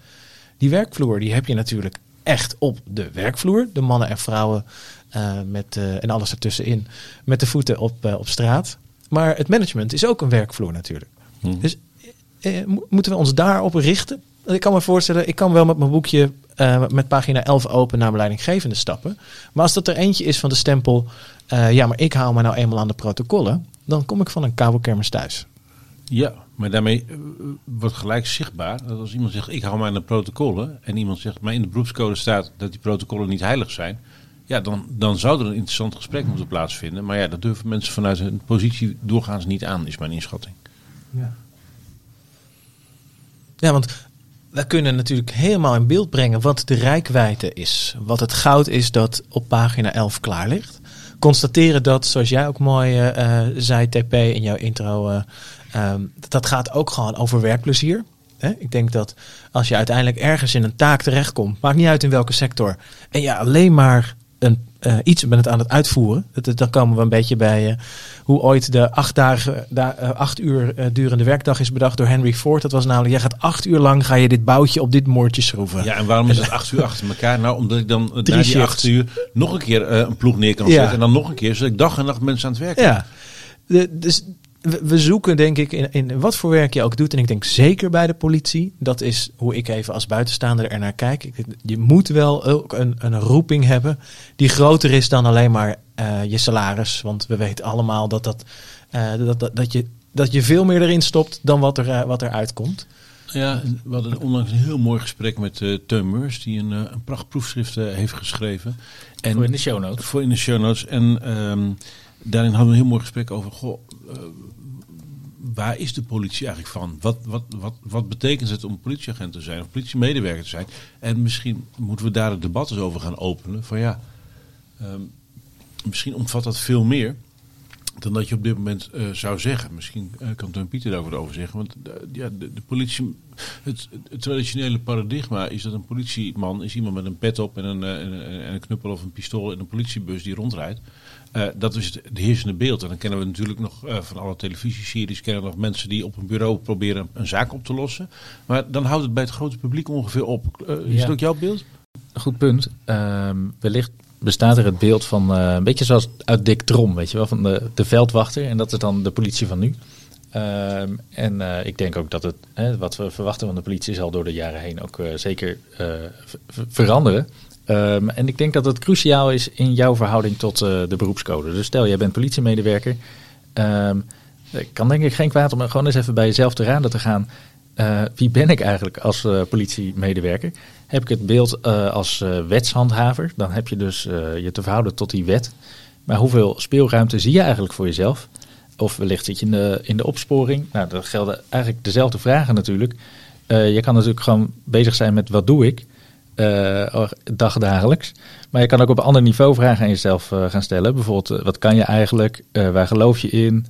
Speaker 1: Die werkvloer die heb je natuurlijk echt op de werkvloer. De mannen en vrouwen eh, met, eh, en alles ertussenin. Met de voeten op, op straat. Maar het management is ook een werkvloer natuurlijk.
Speaker 3: Hm.
Speaker 1: Dus mo- moeten we ons daarop richten? Ik kan me voorstellen, ik kan wel met mijn boekje eh, met pagina 11 open naar leidinggevende stappen. Maar als dat er eentje is van de stempel, eh, ja, maar ik hou me nou eenmaal aan de protocollen, dan kom ik van een kabelkermis thuis.
Speaker 3: Ja, maar daarmee eh, wordt gelijk zichtbaar dat als iemand zegt ik hou me aan de protocollen en iemand zegt maar in de beroepscode staat dat die protocollen niet heilig zijn, ja, dan, dan zou er een interessant gesprek moeten plaatsvinden. Maar ja, dat durven mensen vanuit hun positie doorgaans niet aan, is mijn inschatting.
Speaker 1: Ja. Ja, want we kunnen natuurlijk helemaal in beeld brengen wat de rijkwijde is. Wat het goud is dat op pagina 11 klaar ligt. Constateren dat, zoals jij ook mooi eh, eh, zei, TP, in jouw intro, ehm, dat- gaat ook gewoon over werkplezier. Ik denk dat als je uiteindelijk ergens in een taak terechtkomt, maakt niet uit in welke sector, en je alleen maar een, eh, iets bent aan het uitvoeren, dat- dat- dan komen we een beetje bij eh, hoe ooit de acht, dagen, da- eh, acht uur durende werkdag is bedacht door Henry Ford. Dat was namelijk, jij gaat acht uur lang ga je dit boutje op dit moordje schroeven.
Speaker 3: Ja, en waarom is dat acht uur achter elkaar? Nou, omdat ik dan eh, na
Speaker 1: Drie
Speaker 3: die acht uur nog een keer een ploeg neer kan
Speaker 1: Ja.
Speaker 3: zetten en dan nog een keer, zodat ik dag en nacht mensen aan het werk heb.
Speaker 1: Ja, de, dus we, we zoeken denk ik in, in wat voor werk je ook doet. En ik denk zeker bij de politie. Dat is hoe ik even als buitenstaander er naar kijk. Ik, je moet wel ook een, een roeping hebben die groter is dan alleen maar eh, je salaris. Want we weten allemaal dat, dat, eh, dat, dat, dat, je, dat je veel meer erin stopt dan wat er, eh, wat er uitkomt.
Speaker 3: Ja, we hadden onlangs een heel mooi gesprek met eh Teun Meurs, die een, een pracht proefschrift eh, heeft geschreven. En
Speaker 2: Voor in de show notes.
Speaker 3: Voor in de show notes. En ehm, daarin hadden we een heel mooi gesprek over. Goh, eh, waar is de politie eigenlijk van? Wat, wat, wat, wat betekent het om politieagent te zijn of politiemedewerker te zijn? En misschien moeten we daar het debat eens over gaan openen. Van ja, ehm, misschien omvat dat veel meer dan dat je op dit moment eh, zou zeggen. Misschien eh, kan Teun Pieter daarover over zeggen. Want ja, de, de politie, het, het traditionele paradigma is dat een politieman is iemand met een pet op en, een- en een knuppel of een pistool in een politiebus die rondrijdt. Eh, dat is het, heersende beeld. En dan kennen we natuurlijk nog eh, van alle televisieseries kennen we nog mensen die op een bureau proberen een zaak op te lossen. Maar dan houdt het bij het grote publiek ongeveer op. Eh, is
Speaker 2: Ja.
Speaker 3: het ook jouw beeld?
Speaker 2: Goed punt. Ehm, wellicht bestaat er het beeld van een beetje zoals uit Dick Trom, weet je wel, van de, de veldwachter. En dat is dan de politie van nu. Ehm, en ik denk ook dat het, hè, wat we verwachten van de politie, zal door de jaren heen ook zeker ver- ver- veranderen. Ehm, en ik denk dat het cruciaal is in jouw verhouding tot eh, de beroepscode. Dus stel, jij bent politiemedewerker. Het kan denk ik geen kwaad om gewoon eens even bij jezelf te raden te gaan. Eh, wie ben ik eigenlijk als eh, politiemedewerker? Heb ik het beeld als wetshandhaver? Dan heb je dus je te verhouden tot die wet. Maar hoeveel speelruimte zie je eigenlijk voor jezelf? Of wellicht zit je in de, in de opsporing? Nou, dat gelden eigenlijk dezelfde vragen natuurlijk. Je kan natuurlijk gewoon bezig zijn met wat doe ik eh dagdagelijks. Maar je kan ook op een ander niveau vragen aan jezelf eh, gaan stellen. Bijvoorbeeld, eh, wat kan je eigenlijk? Waar geloof je in?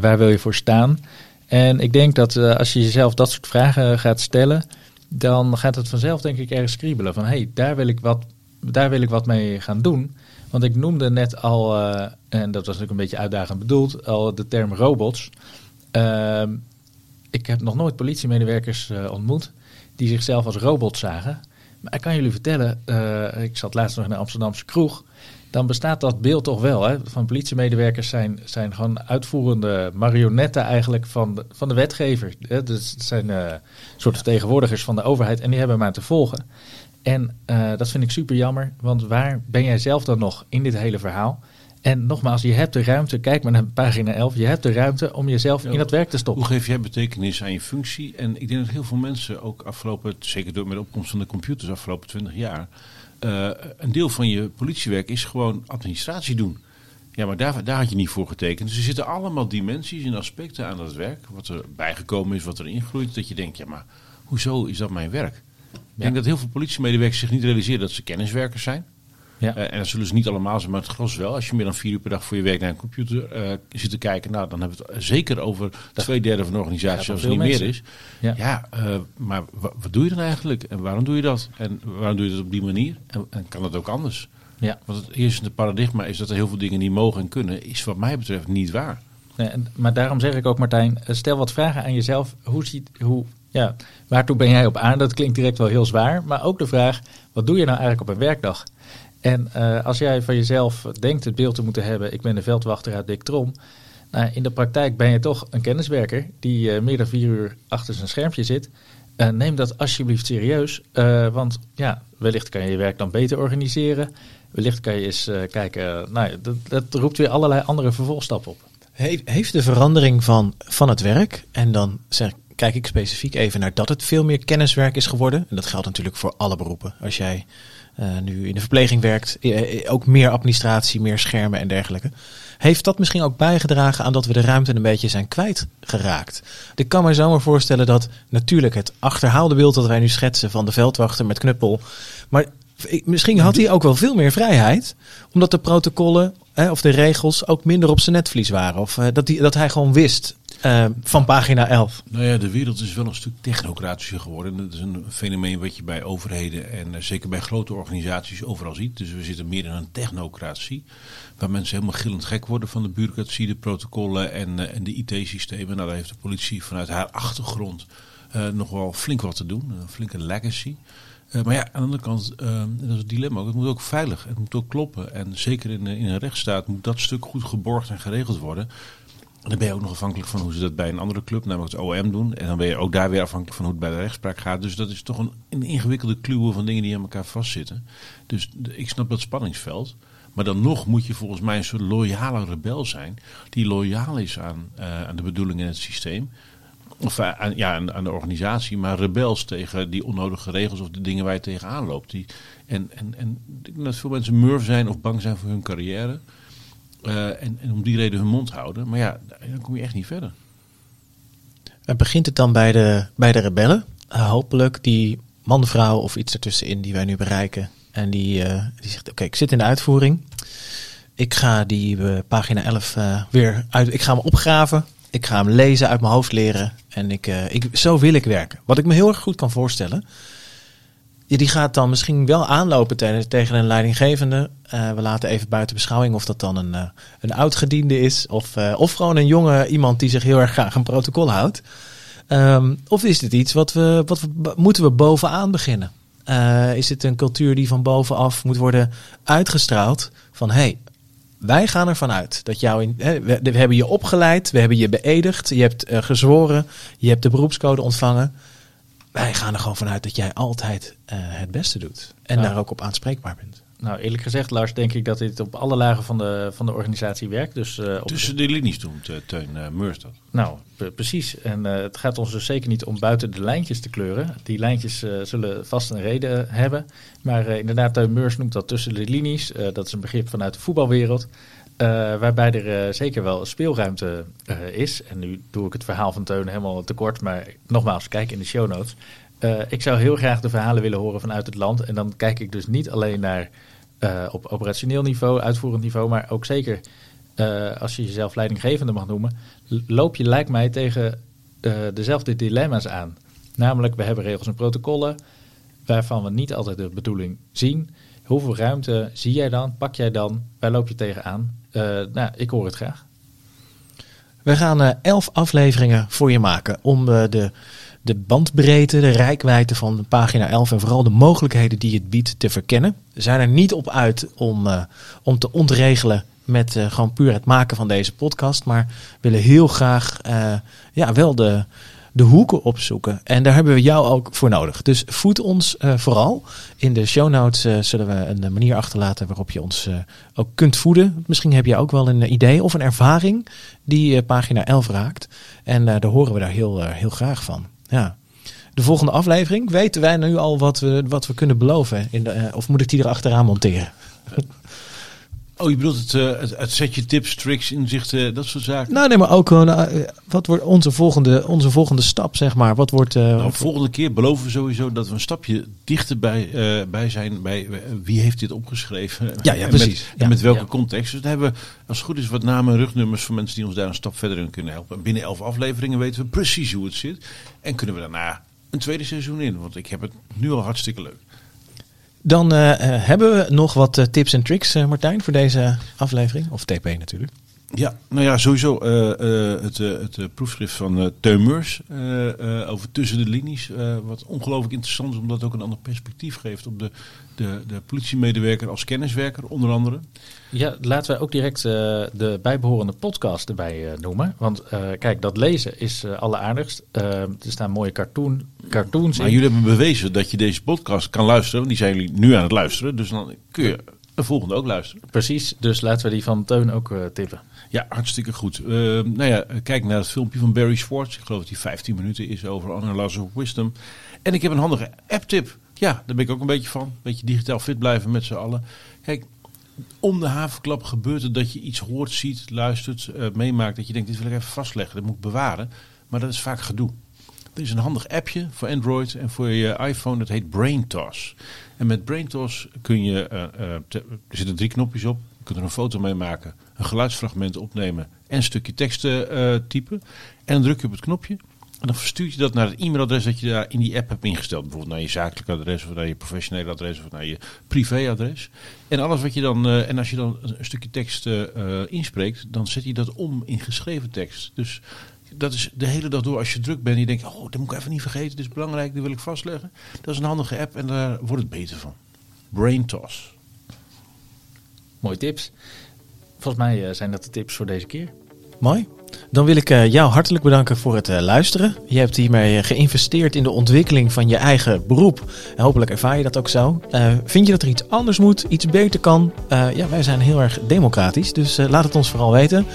Speaker 2: Waar wil je voor staan? En ik denk dat als je jezelf dat soort vragen gaat stellen, dan gaat het vanzelf denk ik ergens kriebelen. Van hé, hey, daar, wil ik wat, daar wil ik wat mee gaan doen. Want ik noemde net al, en dat was natuurlijk een beetje uitdagend bedoeld, al de term robots. Ehm, ik heb nog nooit politiemedewerkers uh, ontmoet die zichzelf als robot zagen. Maar ik kan jullie vertellen, uh, ik zat laatst nog in een Amsterdamse kroeg. Dan bestaat dat beeld toch wel. Hè? Van politiemedewerkers zijn, zijn gewoon uitvoerende marionetten eigenlijk van de, van de wetgever. Hè? Dus het zijn uh, soort vertegenwoordigers van de overheid en die hebben maar te volgen. En uh, dat vind ik super jammer, want waar ben jij zelf dan nog in dit hele verhaal? En nogmaals, je hebt de ruimte, kijk maar naar pagina 11, je hebt de ruimte om jezelf in dat werk te stoppen.
Speaker 3: Hoe geef jij betekenis aan je functie? En ik denk dat heel veel mensen ook afgelopen, zeker door met de opkomst van de computers afgelopen 20 jaar, uh, een deel van je politiewerk is gewoon administratie doen. Ja, maar daar, daar had je niet voor getekend. Dus er zitten allemaal dimensies en aspecten aan dat werk, wat er bijgekomen is, wat er ingroeit, dat je denkt, ja maar hoezo is dat mijn werk? Ik denk dat heel veel politiemedewerkers zich niet realiseren dat ze kenniswerkers zijn. Ja. Uh, en dat zullen ze niet allemaal zijn, maar het gros wel. Als je meer dan vier uur per dag voor je werk naar een computer uh, zit te kijken, nou, dan hebben we het zeker over dat twee derde van de organisatie, als het niet meer is. Ja, ja uh, maar wat doe je dan eigenlijk? En waarom doe je dat? En waarom doe je dat op die manier? En, en kan dat ook anders? Ja. Want het eerste paradigma is dat er heel veel dingen niet mogen en kunnen, is wat mij betreft niet waar.
Speaker 2: Nee, maar daarom zeg ik ook, Martijn, stel wat vragen aan jezelf. Hoe ziet, hoe, ja, waartoe ben jij op aan? Dat klinkt direct wel heel zwaar. Maar ook de vraag, wat doe je nou eigenlijk op een werkdag? En uh, als jij van jezelf denkt het beeld te moeten hebben, ik ben de veldwachter uit Dick Trom. Nou, in de praktijk ben je toch een kenniswerker die uh, meer dan vier uur achter zijn schermpje zit. Uh, neem dat alsjeblieft serieus, want ja, wellicht kan je je werk dan beter organiseren. Wellicht kan je eens kijken, nou, dat, dat roept weer allerlei andere vervolgstappen op.
Speaker 1: Heeft de verandering van, van het werk, en dan zeg, kijk ik specifiek even naar dat het veel meer kenniswerk is geworden. En dat geldt natuurlijk voor alle beroepen. Als jij uh, nu in de verpleging werkt, uh, ook meer administratie, meer schermen en dergelijke. Heeft dat misschien ook bijgedragen aan dat we de ruimte een beetje zijn kwijtgeraakt? Ik kan me zomaar voorstellen dat natuurlijk het achterhaalde beeld dat wij nu schetsen van de veldwachter met knuppel. Maar misschien had hij ook wel veel meer vrijheid, omdat de protocollen of de regels ook minder op zijn netvlies waren. Of dat, die, dat hij gewoon wist uh, van pagina 11.
Speaker 3: Nou ja, de wereld is wel een stuk technocratischer geworden. Dat is een fenomeen wat je bij overheden en uh, zeker bij grote organisaties overal ziet. Dus we zitten meer in een technocratie. Waar mensen helemaal gillend gek worden van de bureaucratie, de protocollen en, uh, en de IT-systemen. Nou, daar heeft de politie vanuit haar achtergrond nog wel flink wat te doen. Een flinke legacy. Maar ja, aan de andere kant, uh, dat is het dilemma. Het moet ook veilig, het moet ook kloppen. En zeker in, in een rechtsstaat moet dat stuk goed geborgd en geregeld worden. En dan ben je ook nog afhankelijk van hoe ze dat bij een andere club, namelijk het OM, doen. En dan ben je ook daar weer afhankelijk van hoe het bij de rechtspraak gaat. Dus dat is toch een, een ingewikkelde kluwe van dingen die aan elkaar vastzitten. Dus ik snap dat spanningsveld. Maar dan nog moet je volgens mij een soort loyale rebel zijn. Die loyaal is aan, uh, aan de bedoelingen in het systeem. Of uh, aan, ja, aan, aan, de organisatie, maar rebels tegen die onnodige regels of de dingen waar je tegenaan loopt. Die, en, en, en ik denk dat veel mensen murf zijn of bang zijn voor hun carrière. Uh, en, en, om die reden hun mond houden. Maar ja, dan kom je echt niet verder.
Speaker 1: En begint het dan bij de, bij de rebellen? Uh, hopelijk die man, vrouw of iets ertussenin die wij nu bereiken. En die, uh, die zegt, oké, ik zit in de uitvoering. Ik ga die pagina 11 weer uit, ik ga hem opgraven. Ik ga hem lezen, uit mijn hoofd leren. En ik, ik, zo wil ik werken. Wat ik me heel erg goed kan voorstellen die gaat dan misschien wel aanlopen tegen, tegen een leidinggevende. Uh, we laten even buiten beschouwing of dat dan een, uh, een oud-gediende is. Of, uh, of gewoon een jonge iemand die zich heel erg graag een protocol houdt. Um, of is dit iets wat we, wat we moeten we bovenaan beginnen? is het een cultuur die van bovenaf moet worden uitgestraald? Van hey, wij gaan ervan uit dat jou in. We, we, hebben je opgeleid, we hebben je beëdigd, je hebt gezworen, je hebt de beroepscode ontvangen wij gaan er gewoon vanuit dat jij altijd uh, het beste doet. En nou, daar ook op aanspreekbaar bent.
Speaker 2: Nou, eerlijk gezegd, Lars, denk ik dat dit op alle lagen van de, van de organisatie werkt. Dus, uh,
Speaker 3: Tussen de linies doen, Teun uh, Meurs dat.
Speaker 2: Nou, precies. En uh, het gaat ons dus zeker niet om buiten de lijntjes te kleuren. Die lijntjes zullen vast een reden hebben. Maar inderdaad, Teun Meurs noemt dat tussen de linies. dat is een begrip vanuit de voetbalwereld. Uh, waarbij er uh, zeker wel speelruimte uh, is. En nu doe ik het verhaal van Teun helemaal tekort. Maar nogmaals, kijk in de show notes. ik zou heel graag de verhalen willen horen vanuit het land. En dan kijk ik dus niet alleen naar op operationeel niveau, uitvoerend niveau. Maar ook zeker als je jezelf leidinggevende mag noemen. Loop je lijkt mij tegen dezelfde dilemma's aan. Namelijk, we hebben regels en protocollen. Waarvan we niet altijd de bedoeling zien. Hoeveel ruimte zie jij dan? Pak jij dan? Waar loop je tegenaan? Uh, nou, ik hoor het graag.
Speaker 1: We gaan eh, elf afleveringen voor je maken om eh, de, de bandbreedte, de rijkwijde van pagina 11 en vooral de mogelijkheden die het biedt te verkennen. We zijn er niet op uit om, om te ontregelen met gewoon puur het maken van deze podcast, maar willen heel graag ja, wel de, de hoeken opzoeken. En daar hebben we jou ook voor nodig. Dus voed ons eh, vooral. In de show notes eh, zullen we een manier achterlaten waarop je ons eh, ook kunt voeden. Misschien heb je ook wel een idee of een ervaring die pagina 11 raakt. En daar horen we daar heel, heel graag van. Ja. De volgende aflevering, weten wij nu al wat we, wat we kunnen beloven? In de, of moet ik die erachteraan monteren?
Speaker 3: Oh, je bedoelt het, eh, het, het setje tips, tricks, inzichten, dat soort zaken?
Speaker 1: Nou, nee, maar ook gewoon, eh, wat wordt onze volgende, onze volgende stap, zeg maar? Wat wordt... eh,
Speaker 3: Nou, volgende keer beloven we sowieso dat we een stapje dichter bij, eh, bij zijn bij wie heeft dit opgeschreven.
Speaker 1: Ja, ja,
Speaker 3: En
Speaker 1: precies.
Speaker 3: Met,
Speaker 1: Ja.
Speaker 3: en met welke
Speaker 2: Ja.
Speaker 3: context. Dus dan hebben we, als het goed is, wat namen en rugnummers van mensen die ons daar een stap verder in kunnen helpen. En binnen elf afleveringen weten we precies hoe het zit. En kunnen we daarna een tweede seizoen in. Want ik heb het nu al hartstikke leuk.
Speaker 1: Dan eh, eh, hebben we nog wat eh, tips en tricks, Martijn, voor deze aflevering. Of TP natuurlijk.
Speaker 3: Ja, nou ja, sowieso eh, eh, het, eh, het proefschrift van Teun Meurs eh, over tussen de linies. wat ongelooflijk interessant is, omdat het ook een ander perspectief geeft op de, de, de politiemedewerker als kenniswerker, onder andere.
Speaker 2: Ja, laten we ook direct de bijbehorende podcast erbij noemen. Want kijk, dat lezen is eh alleraardigst. Er staan mooie cartoon, cartoons
Speaker 3: Maar
Speaker 2: in.
Speaker 3: jullie hebben bewezen dat je deze podcast kan luisteren. Want die zijn jullie nu aan het luisteren. Dus dan kun je de volgende ook luisteren.
Speaker 2: Precies, dus laten we die van Teun ook tippen.
Speaker 3: Ja, hartstikke goed. Eh, nou ja, kijk naar het filmpje van Barry Schwartz. Ik geloof dat die 15 minuten is over Analysis of Wisdom. En ik heb een handige app-tip. Ja, daar ben ik ook een beetje van. Een beetje digitaal fit blijven met z'n allen. Kijk, om de havenklap gebeurt het dat je iets hoort, ziet, luistert, eh, meemaakt. Dat je denkt, dit wil ik even vastleggen, dat moet ik bewaren. Maar dat is vaak gedoe. Er is een handig appje voor Android en voor je iPhone, dat heet BrainToss. En met BrainToss kun je, eh, eh, er zitten drie knopjes op. Je kunt er een foto mee maken, een geluidsfragment opnemen en een stukje tekst eh, typen. En druk je op het knopje en dan verstuurt je dat naar het e-mailadres dat je daar in die app hebt ingesteld. Bijvoorbeeld naar je zakelijk adres of naar je professionele adres of naar je privéadres. En alles wat je dan, eh, en als je dan een stukje tekst eh, inspreekt, dan zet je dat om in geschreven tekst. Dus dat is de hele dag door als je druk bent en je denkt, oh, dat moet ik even niet vergeten, dit is belangrijk, dit wil ik vastleggen. Dat is een handige app en daar wordt het beter van. BrainToss.
Speaker 2: Mooie tips. Volgens mij eh, zijn dat de tips voor deze keer.
Speaker 1: Mooi. Dan wil ik eh, jou hartelijk bedanken voor het eh, luisteren. Je hebt hiermee geïnvesteerd in de ontwikkeling van je eigen beroep. En hopelijk ervaar je dat ook zo. Vind je dat er iets anders moet, iets beter kan? Ja, wij zijn heel erg democratisch, dus laat het ons vooral weten.